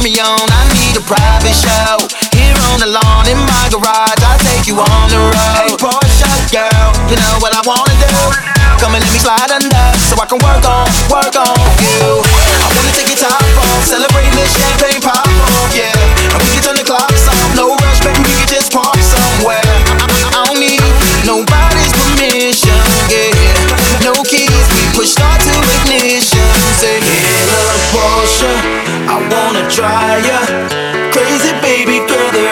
turn me on. I need a private show. Here on the lawn in my garage, I'll take you on the road. Hey, Porsche girl, you know what I wanna do? Come and let me slide under, baby girl,